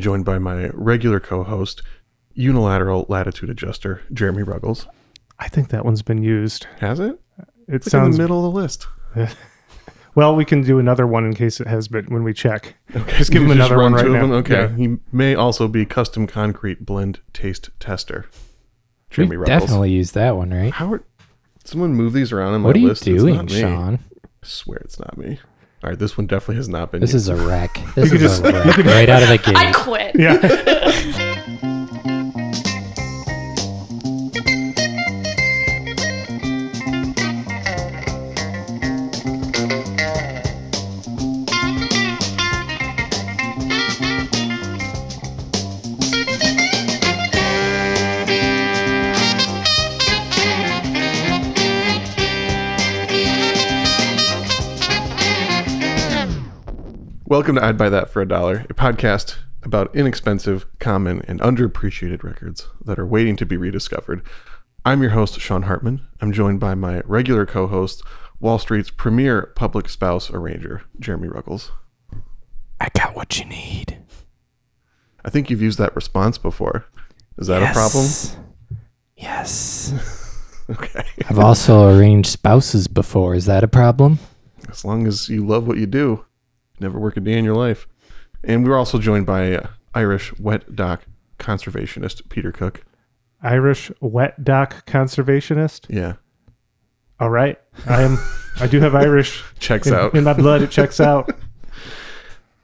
joined by my regular co-host, unilateral latitude adjuster, Jeremy Ruggles. I think that one's been used. Has it? It It's in the middle of the list. well. We can do another one in case it has been when we check. Okay, Just give him you another one right now. them? Okay. Yeah. He may also be custom concrete blend taste tester. Jeremy We've Ruggles. definitely used that one, right? How are, someone move these around on my What are you list? It's doing, not me. Sean? I swear it's not me. All right, this one definitely has not been. This used. is a wreck. This is just- a wreck right out of the gate. I gate. quit. Yeah. Welcome to I'd Buy That for a Dollar, a podcast about inexpensive, common, and underappreciated records that are waiting to be rediscovered. I'm your host, Sean Hartman. I'm joined by my regular co host, Wall Street's premier public spouse arranger, Jeremy Ruggles. I got what you need. I think you've used that response before. Is that a problem? Yes. Okay. I've also arranged spouses before. Is that a problem? As long as you love what you do, never work a day in your life. And we're also joined by uh, Irish wet dock conservationist Peter Cook. Irish wet dock conservationist. Yeah, All right. I am. I do have Irish checks in, out. in my blood. It checks out.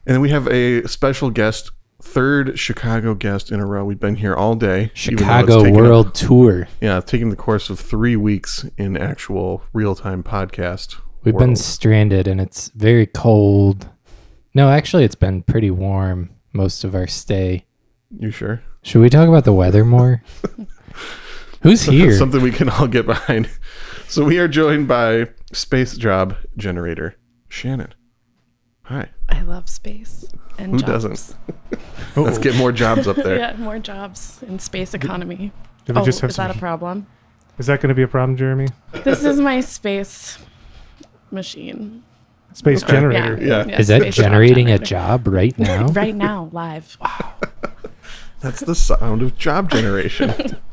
And then we have a special guest, third Chicago guest in a row. We've been here all day. even though it's Chicago World a- Tour. yeah, taking the course of three weeks in actual real time podcast. We've been stranded and it's very cold. No, actually, it's been pretty warm most of our stay. You sure? Should we talk about the weather more? Who's here? Something we can all get behind. So we are joined by Space Job Generator, Shannon. Hi. I love space and Who jobs. doesn't? Oh. Let's get more jobs up there. Yeah, more jobs in space economy. Did we oh, just have is that a problem? Is that going to be a problem, Jeremy? This is my space machine. Space Okay. generator. Yeah. Is that space job generating a job right now? right now, live. Wow. That's the sound of job generation.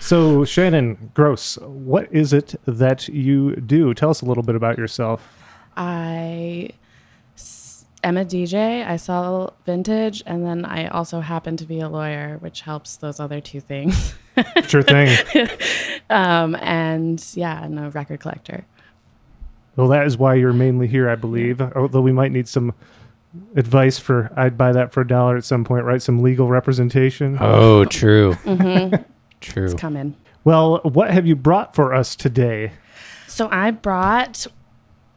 So Shannon Gross, what is it that you do? Tell us a little bit about yourself. I am a DJ. I sell vintage, and then I also happen to be a lawyer, which helps those other two things. Sure thing. um, and yeah, and a record collector. Well, that is why you're mainly here, I believe. Although we might need some advice for I'd buy that for a dollar at some point, right? Some legal representation. Oh, true. Mm-hmm. True. Come in. Well, what have you brought for us today? So I brought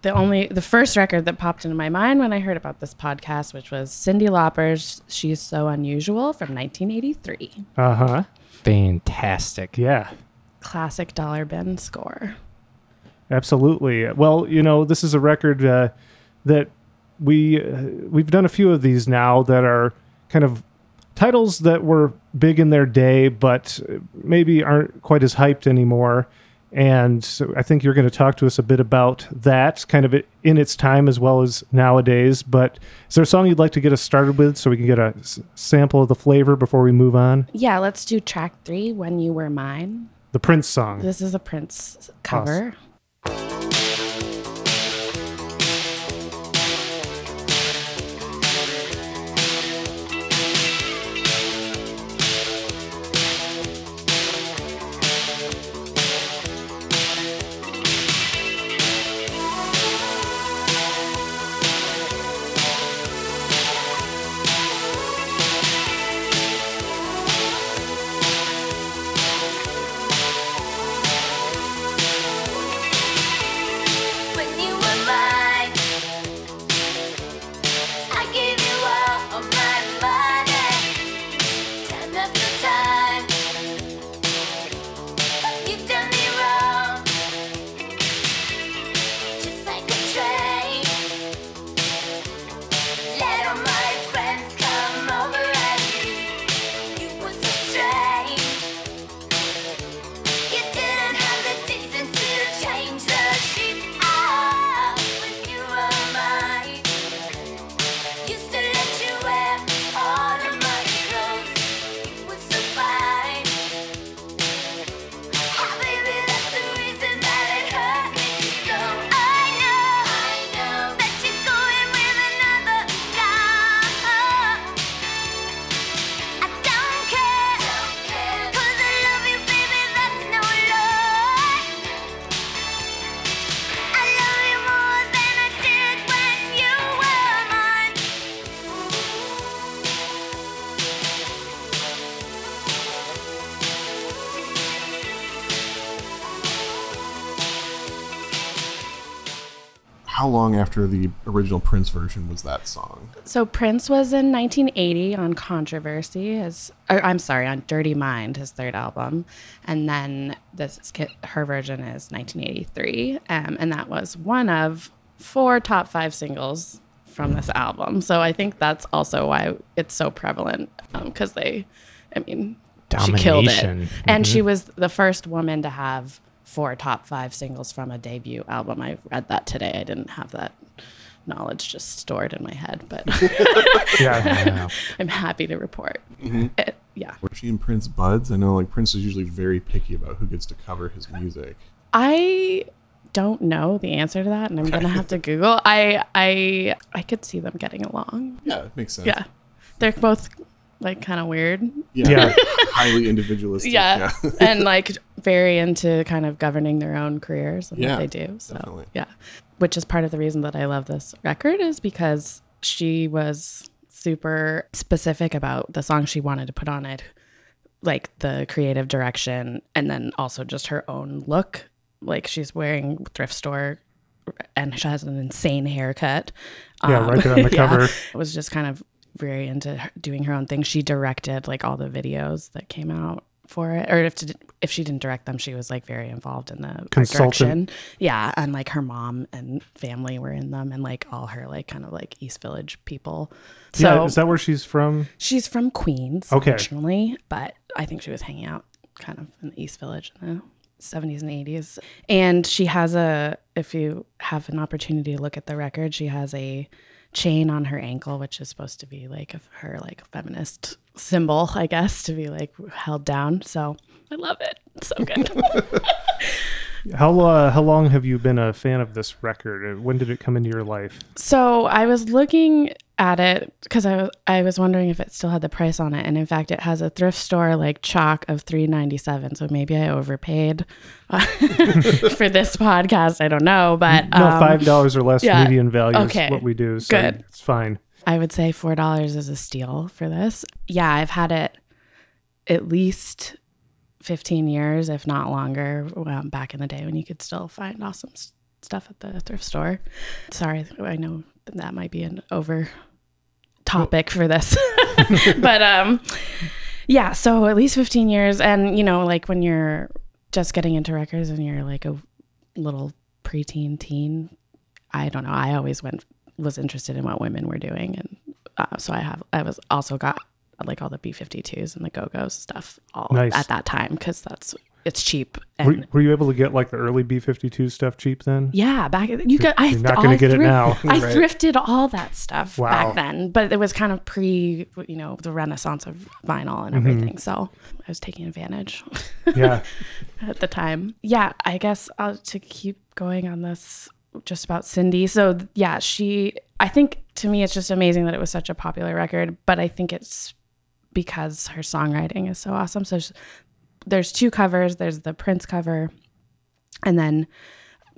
the only the first record that popped into my mind when I heard about this podcast, which was Cyndi Lauper's "She's So Unusual" from 1983, Uh huh. Fantastic. Yeah. classic dollar bin score. Absolutely. Well, you know, this is a record uh, that we uh, we've done a few of these now that are kind of titles that were big in their day, but maybe aren't quite as hyped anymore. And so I think you're going to talk to us a bit about that, kind of in its time as well as nowadays. But is there a song you'd like to get us started with so we can get a s- sample of the flavor before we move on? Yeah, let's do track three, "When You Were Mine." The Prince song. This is a Prince cover you how long after the original Prince version was that song? So Prince was in 1980 on Controversy, his or, I'm sorry, on Dirty Mind, his third album, and then this her version is 1983, um, and that was one of four top five singles from this album. So I think that's also why it's so prevalent because um, they, I mean, she killed it, Domination. and she was the first woman to have four top five singles from a debut album. I read that today. I didn't have that knowledge just stored in my head, but Yeah. I'm happy to report. Mm-hmm. It- yeah. Were she and Prince buds? I know like Prince is usually very picky about who gets to cover his music. I don't know the answer to that, and I'm gonna have to Google. I I I could see them getting along. Yeah, it makes sense. Yeah, they're both like kind of weird. Yeah. Yeah. Highly individualistic. Yeah, Yeah. and like very into kind of governing their own careers and Yeah, what they do. So definitely. yeah, which is part of the reason that I love this record is because she was super specific about the song she wanted to put on it, like the creative direction, and then also just her own look. Like she's wearing thrift store. And she has an insane haircut. Yeah, right there on the cover. It was just kind of very into doing her own thing. She directed like all the videos that came out for it, or if to, if she didn't direct them, she was like very involved in the Consultant. direction. Yeah, and like her mom and family were in them, and like all her like kind of like East Village people. So yeah, is that where she's from? she's from Queens Okay. originally, but I think she was hanging out kind of in the East Village in the 70s and 80s. And she has a, if you have an opportunity to look at the record, she has a chain on her ankle, which is supposed to be like her like feminist symbol, I guess, to be like held down. So I love it. It's so good. How uh, how long have you been a fan of this record? Uh, When did it come into your life? So I was looking at it because I was I was wondering if it still had the price on it, and in fact, it has a thrift store like chalk of three ninety seven. So maybe I overpaid uh, for this podcast. I don't know, but No, um, five dollars or less yeah. median value Okay. is what we do. So Good. It's fine. I would say four dollars is a steal for this. Yeah, I've had it at least fifteen years, if not longer. Um, back in the day when you could still find awesome s- stuff at the thrift store. Sorry, I know that, might be an over topic for this, but um, yeah. So at least fifteen years, and you know, like when you're just getting into records and you're like a little preteen teen, I don't know. I always went was interested in what women were doing, and uh, so I have I was also got like all the B 52s and the Go Go's stuff all Nice. at that time because that's it's cheap Were, and were you able to get like the early B fifty two stuff cheap then? yeah back you got I You're not gonna get it now. I Right. thrifted all that stuff Wow. back then, but it was kind of pre you know the renaissance of vinyl and Mm-hmm. everything, so I was taking advantage. Yeah. at the time. Yeah, I guess uh, to keep going on this just about Cyndi. So yeah, she I think to me it's just amazing that it was such a popular record, but I think it's because her songwriting is so awesome. So there's, two covers, there's the Prince cover and then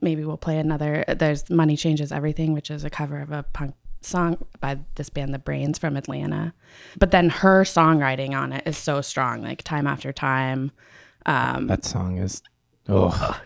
maybe we'll play another there's Money Changes Everything, which is a cover of a punk song by this band The Brains from Atlanta. But then her songwriting on it is so strong, like time after time. Um That song is oh,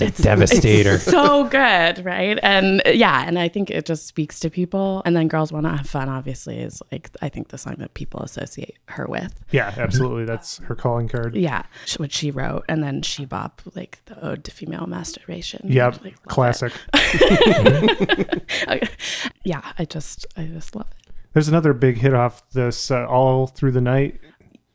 it's a devastator. so good, right? And yeah, and I think it just speaks to people. And then Girls Want to Have Fun, obviously, is like, I think the song that people associate her with. Yeah, absolutely. That's her calling card. Yeah, sh- which she wrote. And then She Bop, like the Ode to Female Masturbation. Yep. Like, Classic. it. yeah, I just, I just love it. There's another big hit off this uh, all through the night.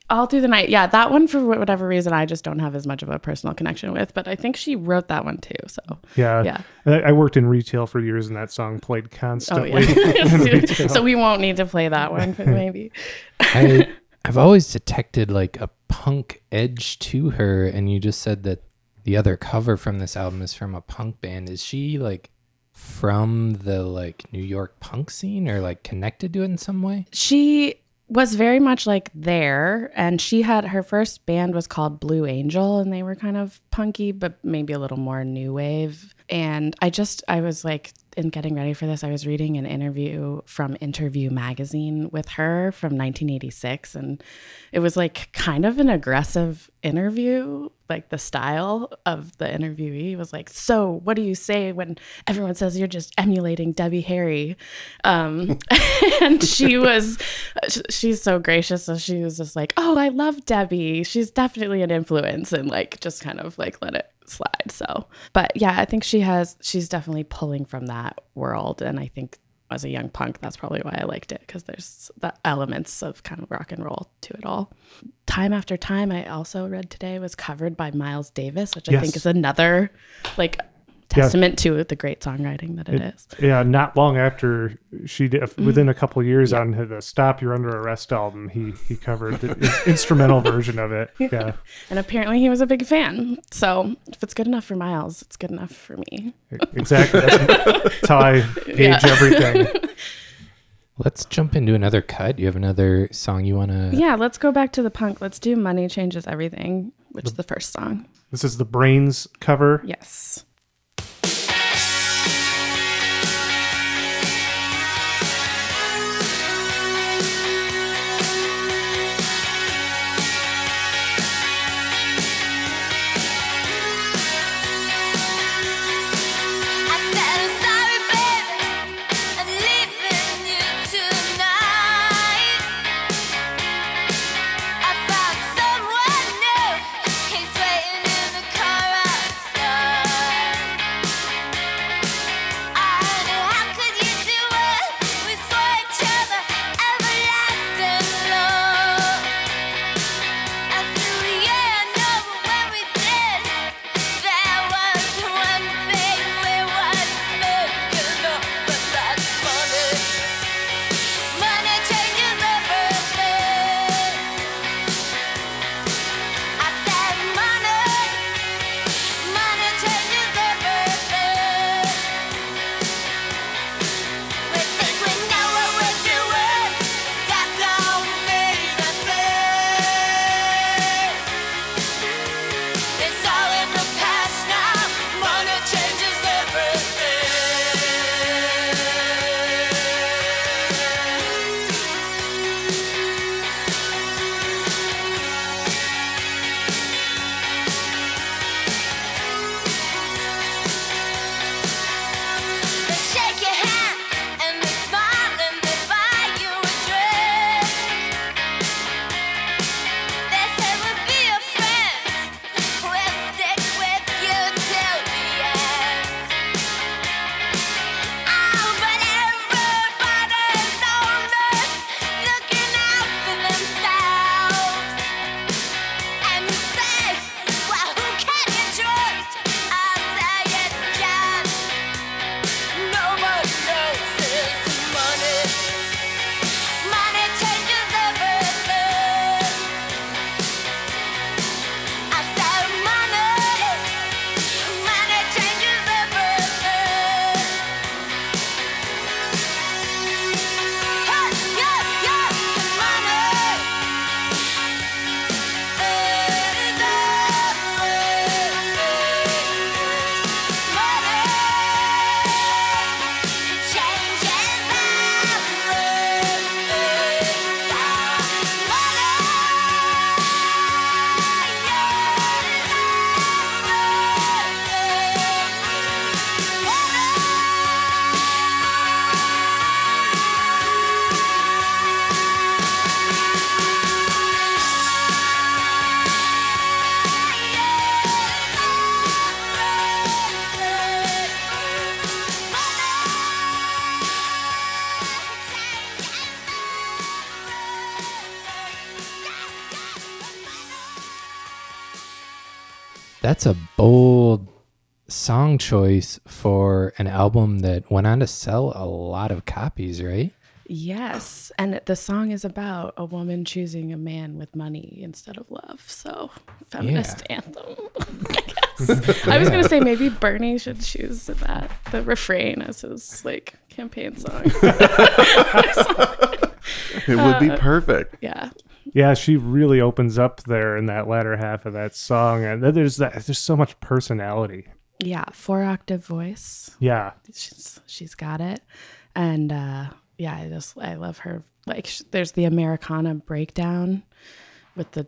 All through the night. Yeah, that one, for whatever reason, I just don't have as much of a personal connection with. But I think she wrote that one too. So, Yeah. yeah. I, I worked in retail for years, and that song played constantly. Oh, constantly. yeah. so we won't need to play that one, but maybe. I I've always detected like a punk edge to her, and you just said that the other cover from this album is from a punk band. Is she like from the like New York punk scene or like connected to it in some way? she was very much like there and she had her first band was called blue angel and they were kind of punky but maybe a little more new wave. And i just i was like in getting ready for this, I was reading an interview from Interview Magazine with her from 1986. And it was like kind of an aggressive interview. Like the style of the interviewee was like, So, what do you say when everyone says you're just emulating Debbie Harry? Um, and she was, she's so gracious. So she was just like, Oh, I love Debbie. She's definitely an influence. And like, just kind of like let it slide. So, but yeah, I think she has, she's definitely pulling from that world. And I think as a young punk, that's probably why I liked it because there's the elements of kind of rock and roll to it all. Time after time, I also read today was covered by Miles Davis, which I think is another like testament to the great songwriting that it is. Yeah, not long after she did, Mm-hmm. within a couple years on the "Stop You're Under Arrest" album, he he covered the instrumental version of it. Yeah, And apparently he was a big fan. So if it's good enough for Miles, it's good enough for me. exactly. That's, that's how I gauge Yeah. everything. Let's jump into another cut. You have another song you want to. Yeah, let's go back to the punk. Let's do Money Changes Everything, which is the first song. This is the Brains cover. Yes. That's a bold song choice for an album that went on to sell a lot of copies, right? Yes. And the song is about a woman choosing a man with money instead of love. So, feminist anthem. I guess. I was going to say maybe Bernie should choose that, the refrain as his like campaign song. It would be uh, perfect. yeah. Yeah, she really opens up there in that latter half of that song, and there's that. There's so much personality Yeah, four octave voice. Yeah. She's she's got it, and uh, yeah, I just I love her. Like, sh- there's the Americana breakdown with the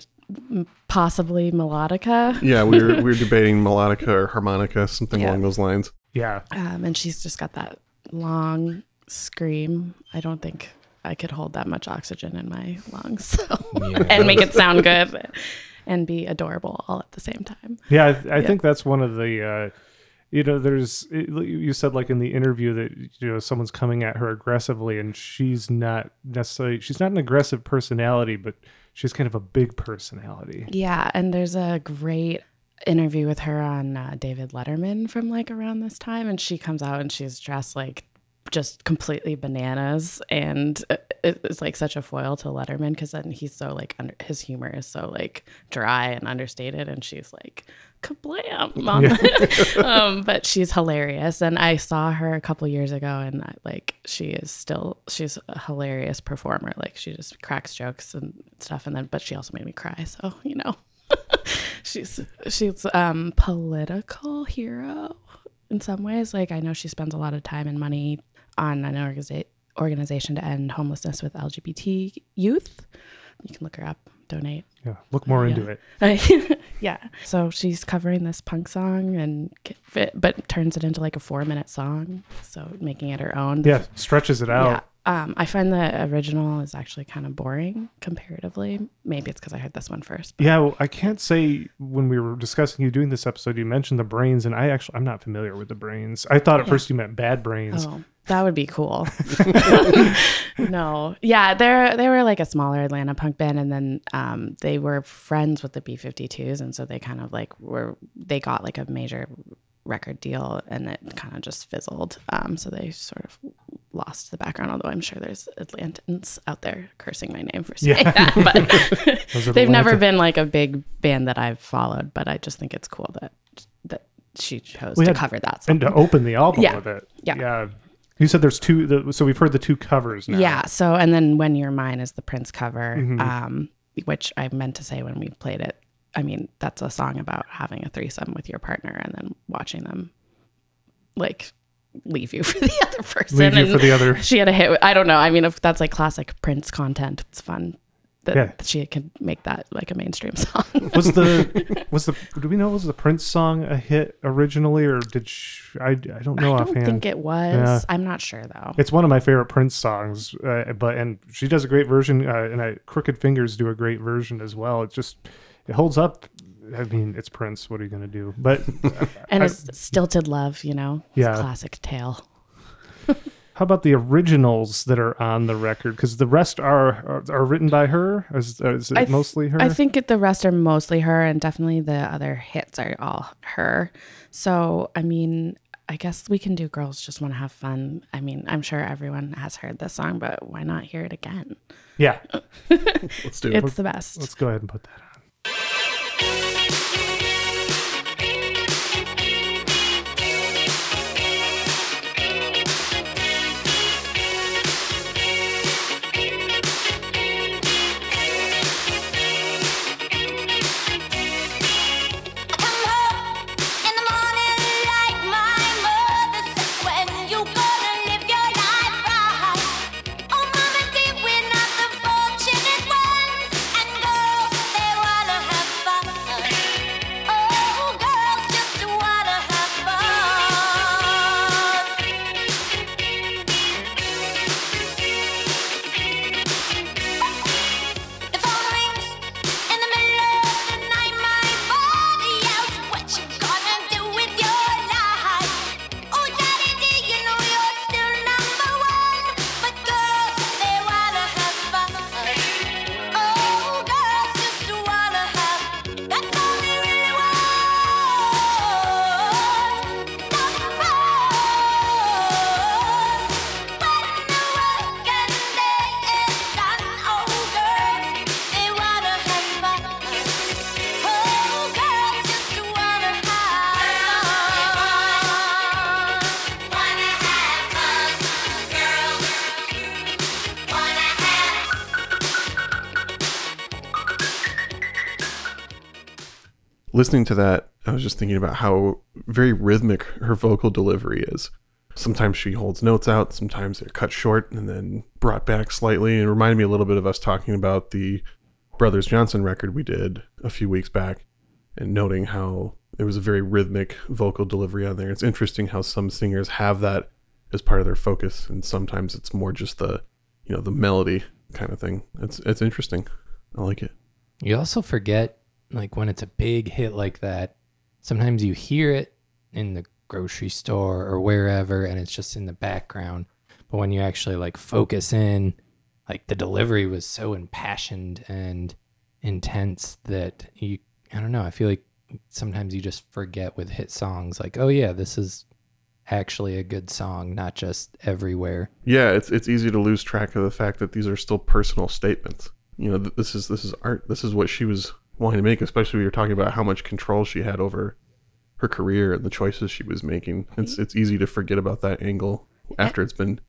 possibly melodica, Yeah, we were we were debating melodica or harmonica, something Yeah. along those lines. Yeah. um, and she's just got that long scream. I don't think I could hold that much oxygen in my lungs, so Yeah. and make it sound good and be adorable all at the same time. Yeah, I, I think that's one of the, uh, you know, there's it- you said like in the interview that you know someone's coming at her aggressively, and she's not necessarily she's not an aggressive personality, but she's kind of a big personality. Yeah, and there's a great interview with her on uh, David Letterman from like around this time, and she comes out and she's dressed like just completely bananas, and it's like such a foil to Letterman because then he's so like under, his humor is so like dry and understated, and she's like kablam! On the- um, but she's hilarious, and I saw her a couple years ago, and I, like she is still she's a hilarious performer, like she just cracks jokes and stuff, and then but she also made me cry, so you know she's she's um political hero in some ways. Like i know she spends a lot of time and money on an organiza- organization to end homelessness with lgbt youth you can look her up donate Yeah, look more Yeah. into it. yeah so she's covering this punk song and but turns it into like a four minute song so making it her own Yeah, stretches it out. yeah. Um, I find the original is actually kind of boring comparatively. Maybe it's because I heard this one first. Yeah, well, I can't say when we were discussing you doing this episode, you mentioned the brains, and I actually I'm not familiar with the brains. I thought at first you meant bad brains. Oh, that would be cool. no, yeah, they're they were like a smaller Atlanta punk band, and then um, they were friends with the B52s, and so they kind of like were they got like a major record deal, and it kind of just fizzled. Um, so they sort of lost the background. Although I'm sure there's Atlantans out there cursing my name for saying Yeah. that, but they've never been like a big band that I've followed. But I just think it's cool that that she chose We to had- cover that song. and to open the album Yeah. with it. Yeah. yeah. You said there's two. The, so we've heard the two covers now. Yeah. So, and then When You're Mine is the Prince cover, Mhm. um, which I meant to say when we played it. I mean, that's a song about having a threesome with your partner and then watching them like leave you for the other person. Leave you and for the other. she had a hit. I don't know. I mean, if that's like classic Prince content, it's fun that Yeah. she could make that like a mainstream song. Was the was the do we know was the Prince song a hit originally or did she, I I don't know I don't offhand. think it was. Yeah. I'm not sure though. It's one of my favorite Prince songs, uh, but and she does a great version, uh, and I, Crooked Fingers do a great version as well. It just it holds up. I mean, it's Prince. What are you gonna do? But and I- it's Stilted Love, you know, It's a Yeah. classic tale. How about the originals that are on the record? Because the rest are, are are written by her. Is, is it I th- mostly her? I think it, the rest are mostly her, and definitely the other hits are all her. So, I mean, I guess we can do "Girls Just Want to Have Fun." I mean, I'm sure everyone has heard this song, but why not hear it again? yeah. Let's do it. It's the best. Let's go ahead and put that on. Listening to that I was just thinking about how very rhythmic her vocal delivery is. Sometimes she holds notes out, sometimes they're cut short and then brought back slightly. It reminded me a little bit of us talking about the Brothers Johnson record we did a few weeks back and noting how there was a very rhythmic vocal delivery on there. It's interesting how some singers have that as part of their focus and sometimes it's more just the, you know, the melody kind of thing. It's it's interesting. I like it. You also forget, like when it's a big hit like that, sometimes you hear it in the grocery store or wherever and it's just in the background. But when you actually like focus in, like the delivery was so impassioned and intense that you, I don't know, I feel like sometimes you just forget with hit songs, like, oh yeah, this is actually a good song, not just everywhere. Yeah, it's it's easy to lose track of the fact that these are still personal statements. You know, th- this is this is art. This is what she was wanting to make, especially when you're talking about how much control she had over her career and the choices she was making. It's mm-hmm. it's easy to forget about that angle after it's been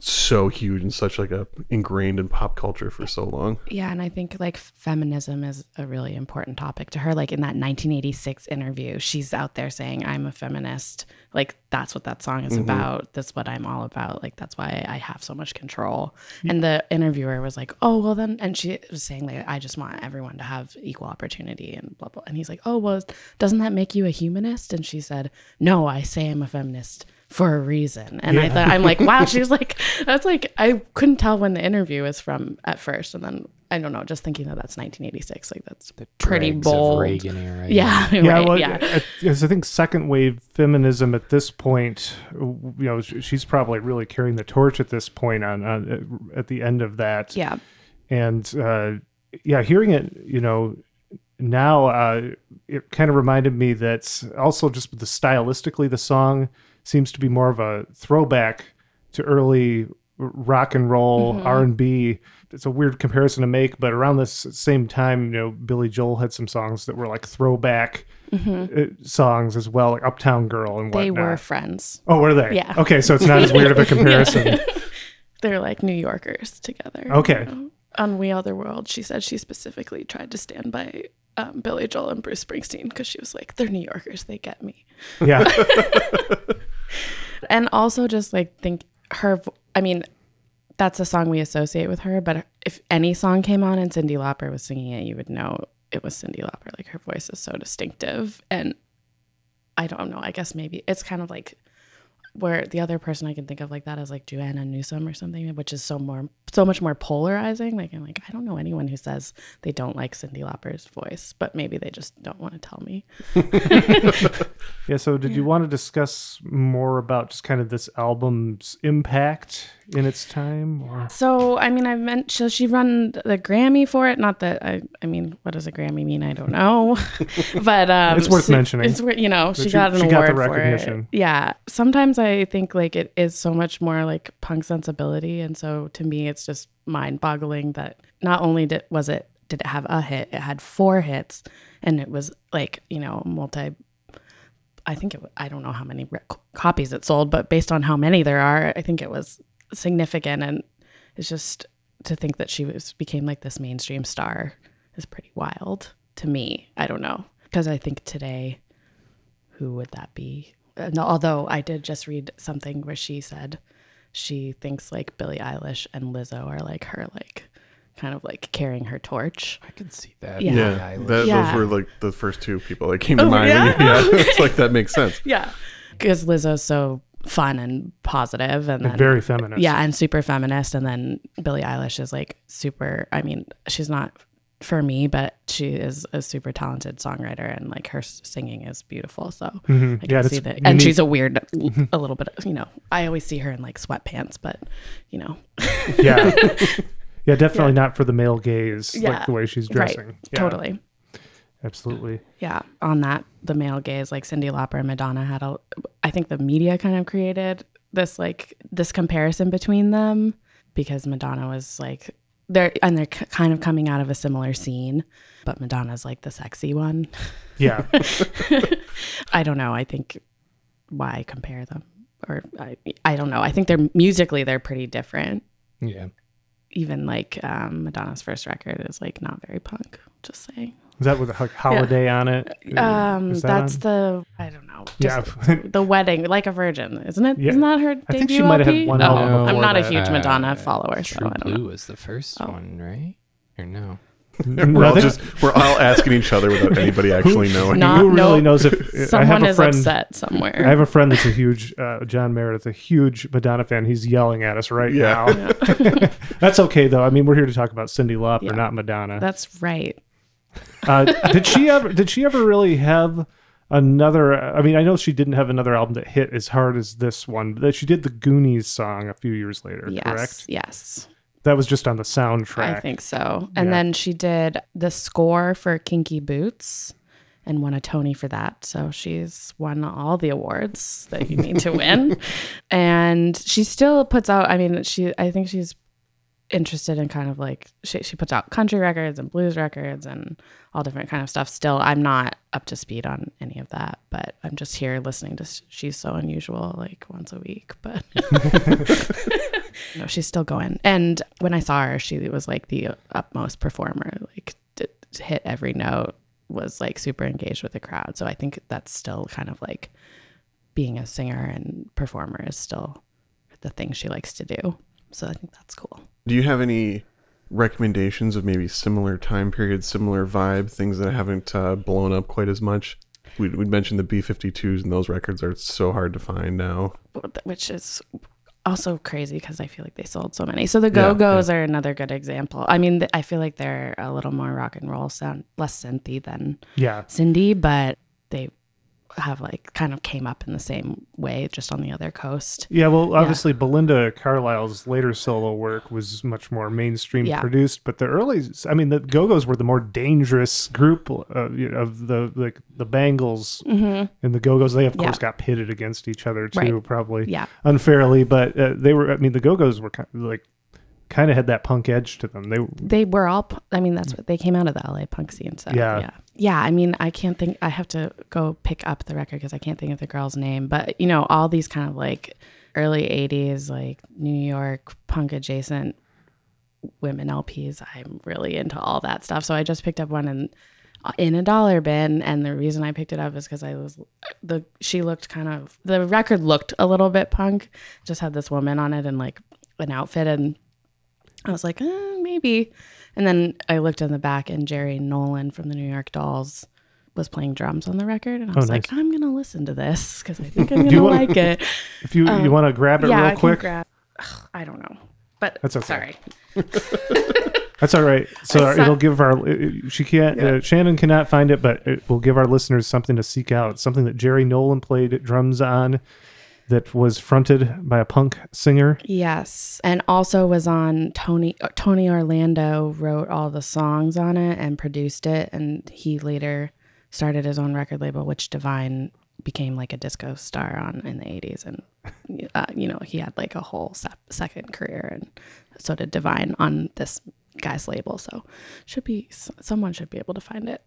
so huge and such like a ingrained in pop culture for so long. Yeah, and I think like feminism is a really important topic to her. Like in that 1986 interview, she's out there saying, "I'm a feminist." Like that's what that song is mm-hmm. about. That's what I'm all about. Like that's why I have so much control. And the interviewer was like, "Oh, well then," and she was saying like, "I just want everyone to have equal opportunity and blah blah." And he's like, "Oh, well, doesn't that make you a humanist?" And she said, "No, I say I'm a feminist." For a reason, and I thought I'm like, wow, she's like, that's like I couldn't tell when the interview was from at first, and then I don't know, just thinking that that's 1986, like that's pretty Dregs of bold. Reagan era. Yeah, yeah, right. well, yeah. I, because I think second wave feminism at this point, you know, she's probably really carrying the torch at this point on, on at the end of that. yeah. and uh, yeah, hearing it, you know, now uh, it kind of reminded me that also just the stylistically, the song seems to be more of a throwback to early rock and roll R and B. It's a weird comparison to make, but around this same time, you know, Billy Joel had some songs that were like throwback uh, songs as well, like Uptown Girl and They were friends. Oh, were they? Yeah. Okay, so it's not as weird of a comparison. They're like New Yorkers together. Okay. you know? On We Other World, she said she specifically tried to stand by um, Billy Joel and Bruce Springsteen because she was like, they're New Yorkers, they get me. Yeah. and also just like think her i mean that's a song we associate with her but if any song came on and cyndi lauper was singing it you would know it was cyndi lauper. Like her voice is so distinctive and i don't know i guess maybe it's kind of like where the other person i can think of like that is like joanna newsom or something which is so more so much more polarizing. Like i'm like i don't know anyone who says they don't like cyndi lauper's voice but maybe they just don't want to tell me. Yeah, so did you want to discuss more about just kind of this album's impact in its time? Or? So, I mean, I meant, so she run the Grammy for it. Not that I, I mean, what does a Grammy mean? I don't know. but um, It's worth so- mentioning. It's, you know, she, she- got an she award got the for it. recognition. Yeah. Sometimes I think like it is so much more like punk sensibility. And so to me, it's just mind boggling that not only did, was it, did it have a hit, it had four hits and it was like, you know, multi I think it. I don't know how many rec- copies it sold, but based on how many there are, I think it was significant. And it's just to think that she was became like this mainstream star is pretty wild to me. I don't know because I think today, who would that be? And although I did just read something where she said she thinks like Billie Eilish and Lizzo are like her like kind of like carrying her torch. I can see that. Yeah. Yeah, that, Yeah. those were like the first two people that came to Oh, mind. yeah? yeah, it's like that makes sense. Yeah, because Lizzo's so fun and positive, and then very feminist. yeah, and super feminist, and then Billie Eilish is like super. I mean, she's not for me, but she is a super talented songwriter, and like her singing is beautiful. So mm-hmm. I can Yeah, see that, and she's a weird, mm-hmm. a little bit. You know, I always see her in like sweatpants, but you know, yeah. Yeah, definitely not for the male gaze, Yeah. like the way she's dressing. right, Yeah, totally. Absolutely. yeah on that the male gaze like cyndi lauper and madonna had a i think the media kind of created this like this comparison between them because madonna was like they're and they're k- kind of coming out of a similar scene but madonna's like the sexy one Yeah. i don't know i think why compare them or i i don't know i think they're musically they're pretty different Yeah. even like um, madonna's first record is like not very punk just saying Is that with a ho- holiday on it? Um, that that's on? the I don't know. Yeah. The wedding, like a virgin, isn't it? Yeah. not that her I think she debut might have had LP? one album No. I'm before not a huge Madonna Uh, follower, so True I don't know. Blue was the first Oh. one, right? Or no? We're all just we're all asking each other without anybody actually knowing. Not- Who really no. knows if I Someone have a is friend? upset somewhere. I have a friend that's a huge uh, John Meredith, a huge Madonna fan. He's yelling at us right Yeah. now. that's okay though. I mean, we're here to talk about Cyndi Lauper, Yeah. not Madonna. That's right. Uh, did she ever? Did she ever really have another? I mean, I know she didn't have another album that hit as hard as this one. But she did the Goonies song a few years later. Yes, Correct. yes. That was just on the soundtrack. I think so. And Yeah. then she did the score for Kinky Boots and won a Tony for that. So she's won all the awards that you need to win. And she still puts out I mean, she I think she's interested in kind of like she she puts out country records and blues records and all different kind of stuff. Still, I'm not up to speed on any of that, but I'm just here listening to She's So Unusual like once a week, but no, she's still going. And when I saw her, she was like the utmost performer, like d- d- hit every note, was like super engaged with the crowd. So I think that's still kind of like being a singer and performer is still the thing she likes to do. So I think that's cool. Do you have any recommendations of maybe similar time periods, similar vibe, things that haven't uh, blown up quite as much? We we mentioned the B52s, and those records are so hard to find now. which is also crazy because I feel like they sold so many. So the Yeah, Go Go's are another good example. I mean, th- I feel like they're a little more rock and roll sound, less synthy than Yeah. Cyndi, but they have like kind of came up in the same way, just on the other coast. Yeah, well, obviously, Belinda Carlisle's later solo work was much more mainstream Yeah. produced, but the early, I mean, the Go Go's were the more dangerous group uh, you know, of the like the Bangles and the Go Go's. They of Mm-hmm. Yeah. course got pitted against each other too, Right. probably Yeah. unfairly, but uh, they were. I mean, the Go Go's were kind of like kind of had that punk edge to them. They They were all. I mean, that's what they came out of the LA punk scene. So Yeah. Yeah. I mean, I can't think, I have to go pick up the record because I can't think of the girl's name. But, you know, all these kind of like early 80s, like New York punk adjacent women LPs, I'm really into all that stuff. So I just picked up one in, in a dollar bin. And the reason I picked it up is because I was, the, she looked kind of, the record looked a little bit punk, just had this woman on it and like an outfit. And I was like, eh, maybe. And then I looked in the back, and Jerry Nolan from the New York Dolls was playing drums on the record, and I Oh, was like. I'm gonna listen to this because I think I'm gonna you want- like it. if you you want to grab it Um, yeah, real I quick, can grab. Ugh, I don't know, but That's okay. sorry. That's all right. So I saw- it'll give our she can't uh, Shannon cannot find it, but it will give our listeners something to seek out. Something that Jerry Nolan played drums on, that was fronted by a punk singer. Yes, and also was on Tony. uh, Tony Orlando wrote all the songs on it and produced it, and he later started his own record label, which Divine became like a disco star on in the '80s, and uh, you know he had like a whole sep- second career, and so did Divine on this guy's label. So should be someone should be able to find it,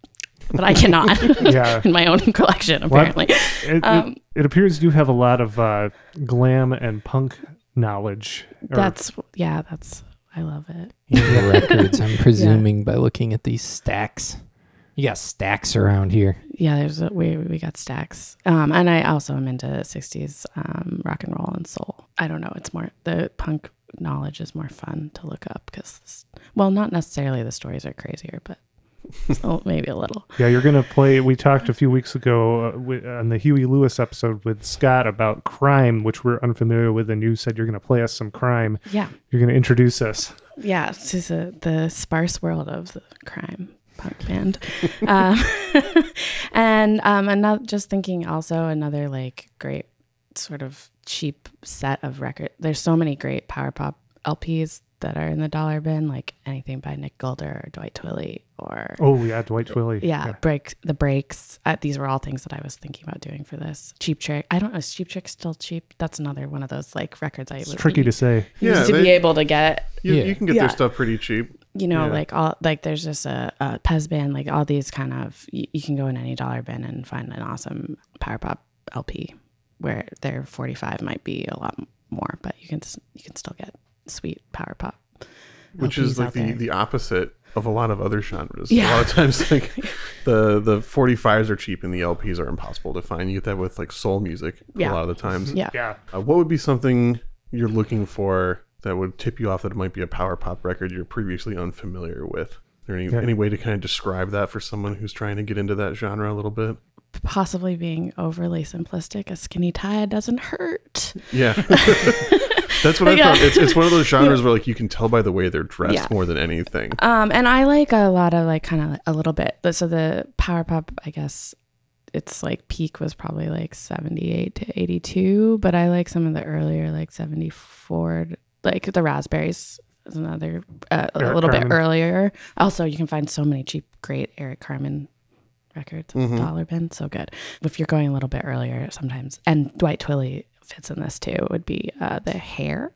but I cannot. Yeah. in my own collection apparently. It, it- Um, it, appears you have a lot of uh, glam and punk knowledge. or- That's yeah, that's I love it. Yeah, records, I'm presuming, by looking at these stacks. You got stacks around here. yeah there's a, we we got stacks um and i also am into 60s um rock and roll and soul i don't know it's more the punk knowledge is more fun to look up because well not necessarily the stories are crazier but oh, maybe a little yeah, you're gonna play. We talked a few weeks ago uh, on the Huey Lewis episode with Scott about crime, which we're unfamiliar with, and you said you're gonna play us some crime. yeah You're gonna introduce us. yeah this is a, the sparse world of the crime punk band um, and um another just thinking also another like great sort of cheap set of record there's so many great power pop lps that are in the dollar bin like anything by nick gilder or dwight twilley or Oh yeah, Dwight Twilley. yeah, break the breaks. Uh, these were all things that I was thinking about doing for this. Cheap Trick. I don't know. Is Cheap Trick still cheap? That's another one of those like records I It's was tricky to say. Yeah, to they- be able to get. You, Yeah. you can get Yeah. their stuff pretty cheap. You know, Yeah. like all like there's just a, a Pez band, like all these kind of. You, you can go in any dollar bin and find an awesome power pop LP, where their 45 might be a lot more, but you can you can still get sweet power pop. which LPs is like the, there. the opposite of a lot of other genres. Yeah. A lot of times, like the the 45s are cheap and the LPs are impossible to find. You get that with like soul music a lot of the times. Yeah. Yeah. Uh, what would be something you're looking for that would tip you off that it might be a power pop record you're previously unfamiliar with? Is there any, Yeah. any way to kind of describe that for someone who's trying to get into that genre a little bit? Possibly being overly simplistic, a skinny tie doesn't hurt. Yeah. That's what I Yeah. found. It's, it's one of those genres where like you can tell by the way they're dressed Yeah. more than anything. Um, and I like a lot of like kind of a little bit. So the power pop, I guess, it's like peak was probably like seventy eight to eighty two, but I like some of the earlier like seventy four, like the raspberries is another uh, a Eric little Carmen. bit earlier. Also, you can find so many cheap, great Eric Carmen records, Mhm. dollar bin, so good. If you're going a little bit earlier, sometimes, and Dwight Twilley fits in this too. Would be uh, the hair.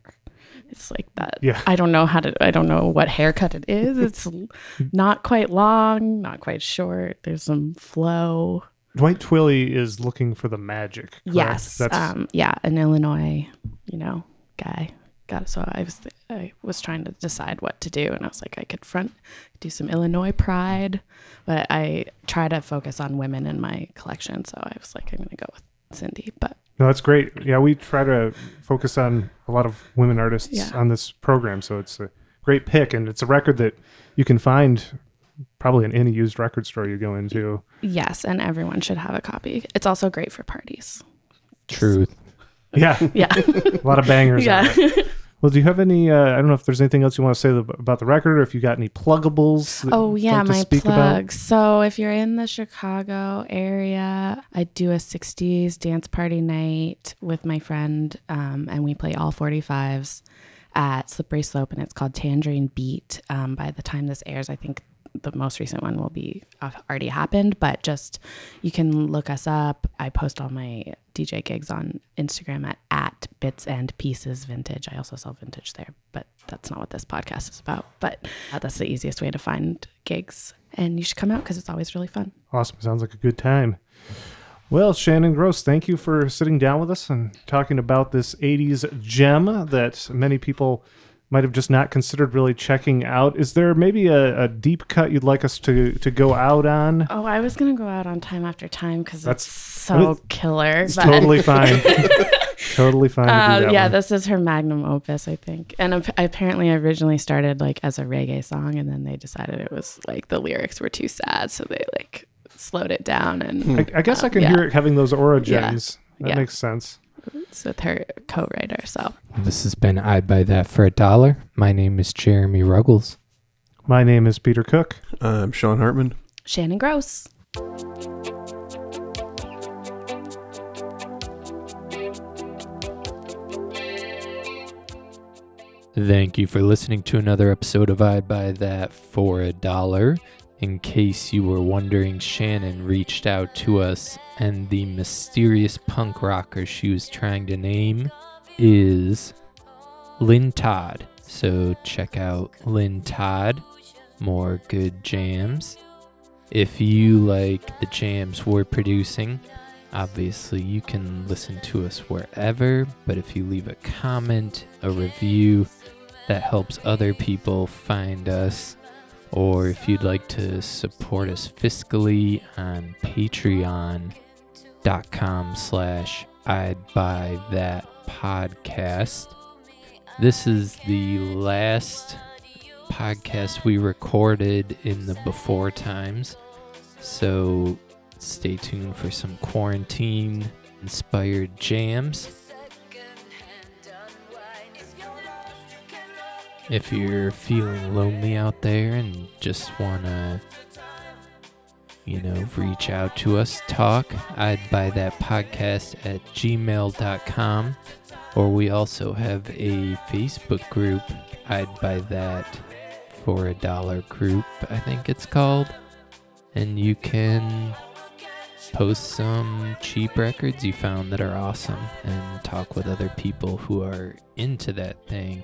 It's like that. Yeah. I don't know how to. I don't know what haircut it is. It's not quite long, not quite short. There's some flow. Dwight Twilley is looking for the magic. correct? Yes. That's Um, yeah, an Illinois, you know, guy. Got so I was I was trying to decide what to do, and I was like, I could front do some Illinois pride, but I try to focus on women in my collection. So I was like, I'm gonna go with Cyndi. But No, that's great. Yeah, we try to focus on a lot of women artists Yeah. on this program, so it's a great pick, and it's a record that you can find probably in any used record store you go into. yes, and everyone should have a copy. It's also great for parties. Truth. Yeah, Yeah, a lot of bangers. on yeah. Well, do you have any? Uh, I don't know if there's anything else you want to say about the record, or if you got any pluggables. that Oh yeah, my speak plugs. So if you're in the Chicago area, I do a '60s dance party night with my friend, um, and we play all 45s at Slippery Slope, and it's called Tangerine Beat. Um, by the time this airs, I think the most recent one will be uh, already happened, but just you can look us up. I post all my DJ gigs on Instagram at at bits and pieces vintage. I also sell vintage there, but that's not what this podcast is about. But that's the easiest way to find gigs, and you should come out because it's always really fun. Awesome. Sounds like a good time. Well, Shannon Gross, thank you for sitting down with us and talking about this 80s gem that many people might have just not considered really checking out. Is there maybe a, a deep cut you'd like us to, to go out on? Oh, I was gonna go out on time after time because That's- it's so killer. It's but- totally fine. totally fine to do Uh, that yeah, one. this is her magnum opus, I think. And ap- apparently, originally started like as a reggae song, and then they decided it was like the lyrics were too sad, so they like slowed it down. And I, I guess I can yeah. hear it having those origins. Yeah. That Yeah. makes sense. it's with her co-writer. So This has been I'd Buy That for a Dollar. My name is Jeremy Ruggles. My name is Peter Cook. I'm Sean Hartman. Shannon Gross. Thank you for listening to another episode of I'd Buy That for a Dollar. In case you were wondering, Shannon reached out to us, and the mysterious punk rocker she was trying to name is Lynn Todd. So check out Lynn Todd. More good jams. If you like the jams we're producing, obviously you can listen to us wherever, but if you leave a comment, a review, that helps other people find us. Or if you'd like to support us fiscally on patreon.com slash I'd buy that podcast. This is the last podcast we recorded in the before times. So stay tuned for some quarantine inspired jams. If you're feeling lonely out there and just want to, you know, reach out to us, talk, I'd buy that podcast at gmail.com. Or we also have a Facebook group, I'd buy that for a dollar group, I think it's called. And you can post some cheap records you found that are awesome and talk with other people who are into that thing.